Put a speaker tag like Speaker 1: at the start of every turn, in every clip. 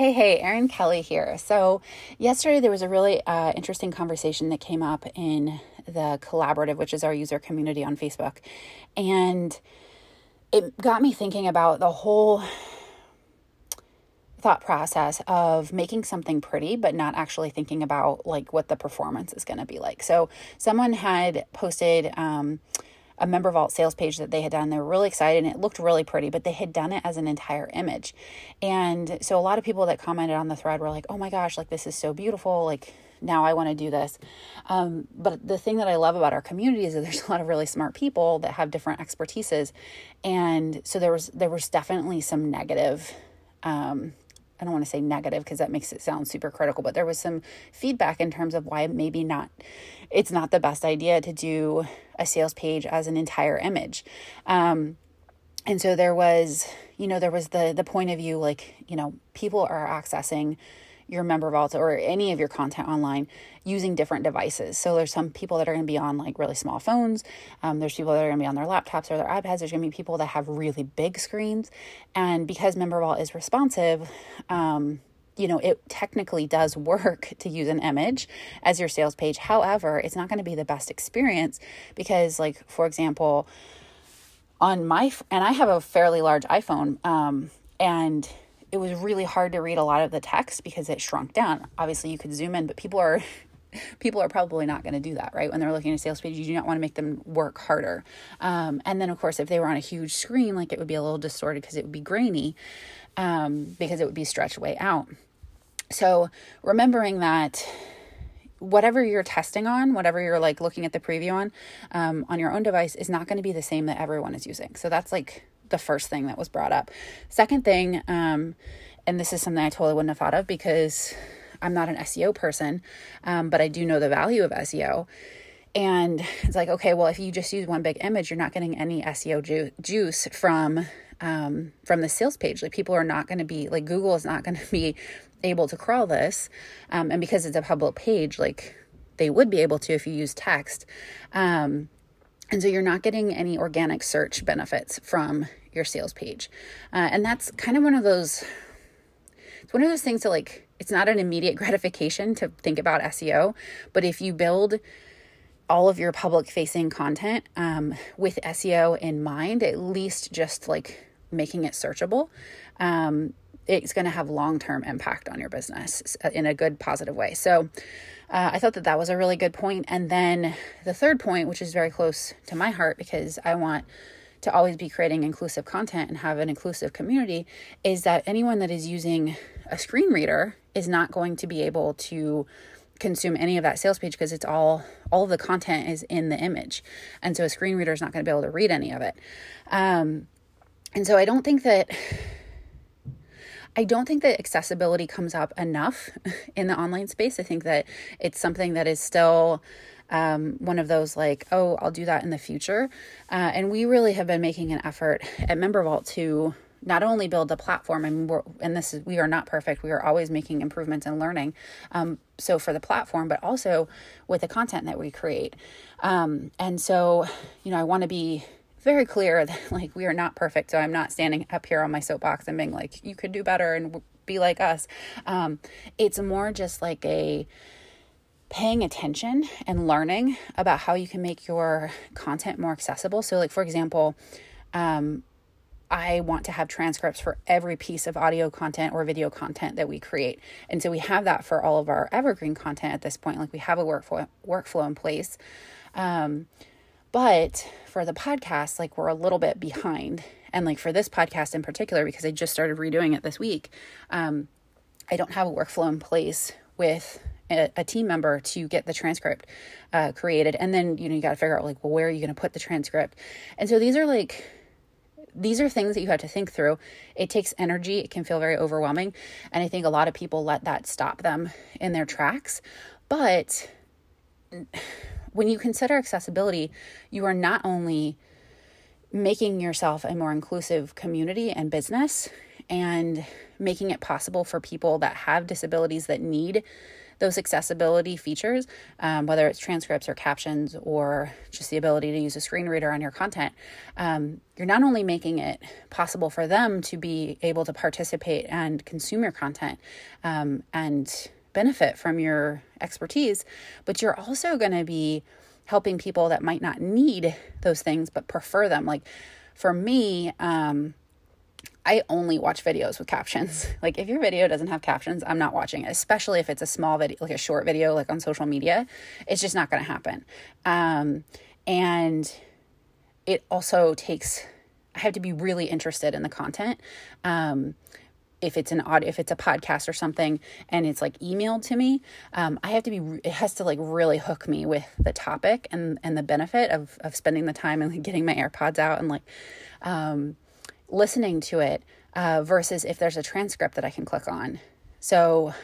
Speaker 1: Hey, hey, Erin Kelly here. So, yesterday there was a really uh, interesting conversation that came up in the collaborative, which is our user community on Facebook. And it got me thinking about the whole thought process of making something pretty but not actually thinking about like what the performance is going to be like so someone had posted um, a MemberVault sales page that they had done. They were really excited and it looked really pretty, but they had done it as an entire image. And so a lot of people that commented on the thread were like, oh my gosh, like this is so beautiful. Like now I want to do this. Um, but the thing that I love about our community is that there's a lot of really smart people that have different expertises. And so there was, there was definitely some negative, um, I don't want to say negative because that makes it sound super critical, but there was some feedback in terms of why maybe not, it's not the best idea to do a sales page as an entire image. Um, and so there was, you know, there was the the point of view like, you know, people are accessing your MemberVault or any of your content online using different devices. So there's some people that are going to be on like really small phones. Um, there's people that are going to be on their laptops or their iPads. There's going to be people that have really big screens. And because MemberVault is responsive, um, you know, it technically does work to use an image as your sales page. However, it's not going to be the best experience because, like, for example, on my, and I have a fairly large iPhone, um, and it was really hard to read a lot of the text because it shrunk down. Obviously, you could zoom in, but people are people are probably not going to do that, right? When they're looking at a sales page, you do not want to make them work harder. Um, and then, of course, if they were on a huge screen, like it would be a little distorted because it would be grainy um, because it would be stretched way out. So, remembering that whatever you're testing on, whatever you're like looking at the preview on, um, on your own device is not going to be the same that everyone is using. So, that's like the first thing that was brought up. Second thing, um, and this is something I totally wouldn't have thought of because I'm not an SEO person, um, but I do know the value of SEO. And it's like, okay, well, if you just use one big image, you're not getting any SEO ju- juice from um, from the sales page. Like people are not going to be like Google is not going to be able to crawl this, um, and because it's a public page, like they would be able to if you use text. Um, and so you're not getting any organic search benefits from your sales page. Uh, and that's kind of one of those, it's one of those things that like, it's not an immediate gratification to think about SEO, but if you build all of your public facing content um, with SEO in mind, at least just like making it searchable, um, it's going to have long term impact on your business in a good, positive way. So, uh, I thought that that was a really good point. And then the third point, which is very close to my heart because I want to always be creating inclusive content and have an inclusive community, is that anyone that is using a screen reader is not going to be able to consume any of that sales page because it's all all of the content is in the image and so a screen reader is not going to be able to read any of it um, and so i don't think that I don't think that accessibility comes up enough in the online space. I think that it's something that is still um, one of those like, oh, I'll do that in the future. Uh, and we really have been making an effort at MemberVault to not only build the platform and we're, and this is we are not perfect we are always making improvements and learning um, so for the platform but also with the content that we create um, and so you know i want to be very clear that like we are not perfect. So I'm not standing up here on my soapbox and being like, you could do better and be like us. Um, it's more just like a paying attention and learning about how you can make your content more accessible. So, like for example, um, I want to have transcripts for every piece of audio content or video content that we create. And so we have that for all of our evergreen content at this point. Like we have a workflow workflow in place. Um, but for the podcast, like we're a little bit behind. And like for this podcast in particular, because I just started redoing it this week, um, I don't have a workflow in place with a, a team member to get the transcript uh, created. And then, you know, you got to figure out like, well, where are you going to put the transcript? And so these are like, these are things that you have to think through. It takes energy. It can feel very overwhelming. And I think a lot of people let that stop them in their tracks. But when you consider accessibility, you are not only making yourself a more inclusive community and business and making it possible for people that have disabilities that need those accessibility features, um, whether it's transcripts or captions or just the ability to use a screen reader on your content, um, you're not only making it possible for them to be able to participate and consume your content um, and benefit from your expertise, but you're also going to be helping people that might not need those things but prefer them. Like for me, um, I only watch videos with captions. Like if your video doesn't have captions, I'm not watching it, especially if it's a small video, like a short video, like on social media. It's just not going to happen. Um, and it also takes, I have to be really interested in the content. Um, if it's an odd if it's a podcast or something and it's like emailed to me um, i have to be it has to like really hook me with the topic and and the benefit of of spending the time and like getting my airpods out and like um, listening to it uh, versus if there's a transcript that i can click on. So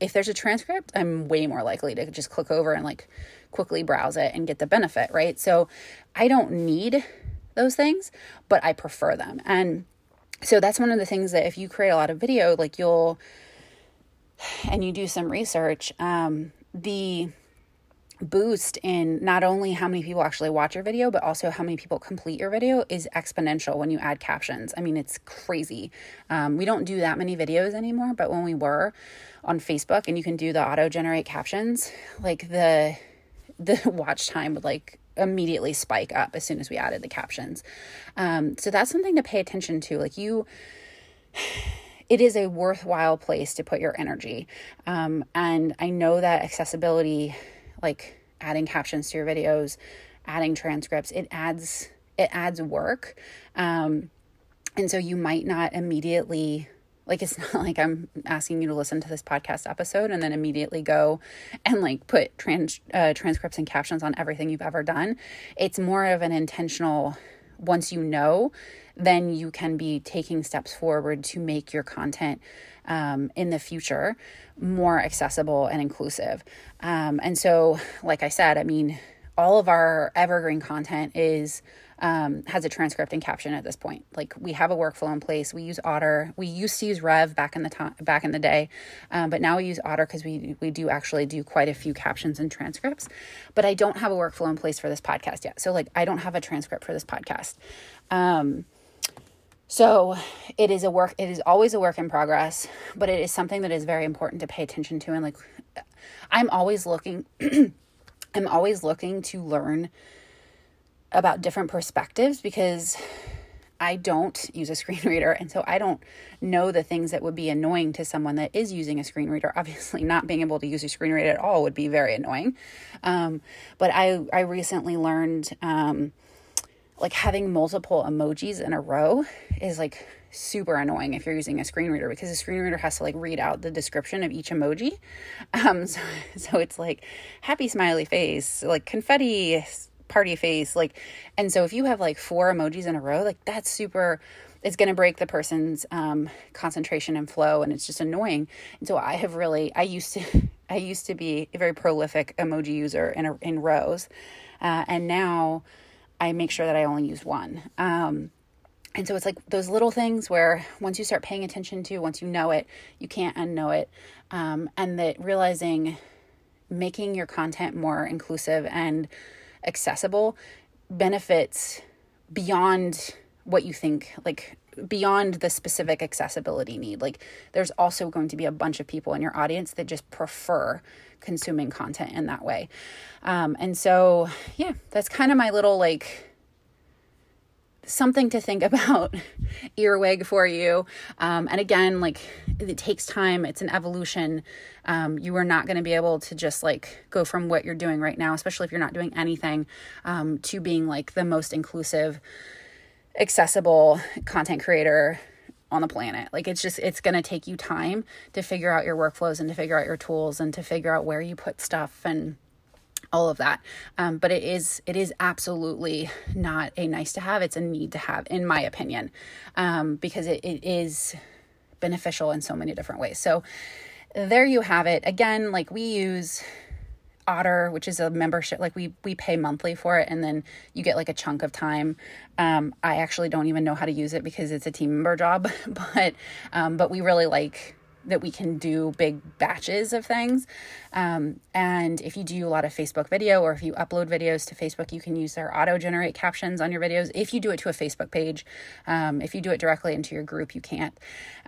Speaker 1: if there's a transcript i'm way more likely to just click over and like quickly browse it and get the benefit right? So i don't need those things but i prefer them. And so that's one of the things that if you create a lot of video like you'll and you do some research um, the boost in not only how many people actually watch your video but also how many people complete your video is exponential when you add captions i mean it's crazy um, we don't do that many videos anymore but when we were on facebook and you can do the auto generate captions like the the watch time would like immediately spike up as soon as we added the captions. Um, so that's something to pay attention to. Like you, it is a worthwhile place to put your energy. Um, and I know that accessibility, like adding captions to your videos, adding transcripts, it adds it adds work. Um, and so you might not immediately like it's not like I'm asking you to listen to this podcast episode and then immediately go and like put trans uh, transcripts and captions on everything you've ever done. It's more of an intentional. Once you know, then you can be taking steps forward to make your content um, in the future more accessible and inclusive. Um, and so, like I said, I mean, all of our evergreen content is um, has a transcript and caption at this point. Like we have a workflow in place. We use Otter. We used to use Rev back in the time back in the day, um, but now we use Otter because we we do actually do quite a few captions and transcripts. But I don't have a workflow in place for this podcast yet. So like I don't have a transcript for this podcast. Um, so it is a work. It is always a work in progress, but it is something that is very important to pay attention to. And like I'm always looking. I'm always looking to learn about different perspectives because I don't use a screen reader. And so I don't know the things that would be annoying to someone that is using a screen reader. Obviously, not being able to use a screen reader at all would be very annoying. Um, but I, I recently learned um, like having multiple emojis in a row is like super annoying if you're using a screen reader because the screen reader has to like read out the description of each emoji. Um, so, so it's like happy smiley face, like confetti party face like and so if you have like four emojis in a row like that's super it's going to break the person's um, concentration and flow and it's just annoying and so i have really i used to i used to be a very prolific emoji user in, a, in rows uh, and now i make sure that i only use one. Um, and so it's like those little things where once you start paying attention to once you know it you can't unknow it. Um, and that realizing making your content more inclusive and accessible benefits beyond what you think like beyond the specific accessibility need like there's also going to be a bunch of people in your audience that just prefer consuming content in that way. Um, and so yeah that's kind of my little like something to think about earwig for you. Um, and again like it takes time. It's an evolution. Um, you are not going to be able to just like go from what you're doing right now especially if you're not doing anything um, to being like the most inclusive accessible content creator on the planet. Like it's just it's going to take you time to figure out your workflows and to figure out your tools and to figure out where you put stuff and all of that. Um, but it is it is absolutely not a nice to have. It's a need to have in my opinion um, because it, it is beneficial in so many different ways. So there you have it. Again like we use otter which is a membership like we we pay monthly for it and then you get like a chunk of time. Um, i actually don't even know how to use it because it's a team member job but um, but we really like that we can do big batches of things. Um, and if you do a lot of Facebook video or if you upload videos to Facebook, you can use their auto generate captions on your videos. If you do it to a Facebook page, um, if you do it directly into your group, you can't,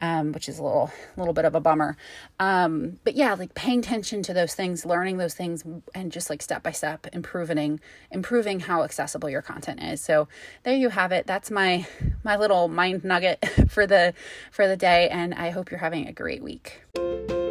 Speaker 1: um, which is a little little bit of a bummer. Um, but yeah, like paying attention to those things, learning those things, and just like step by step improving improving how accessible your content is. So there you have it. That's my my little mind nugget for the for the day, and I hope you're having a great week.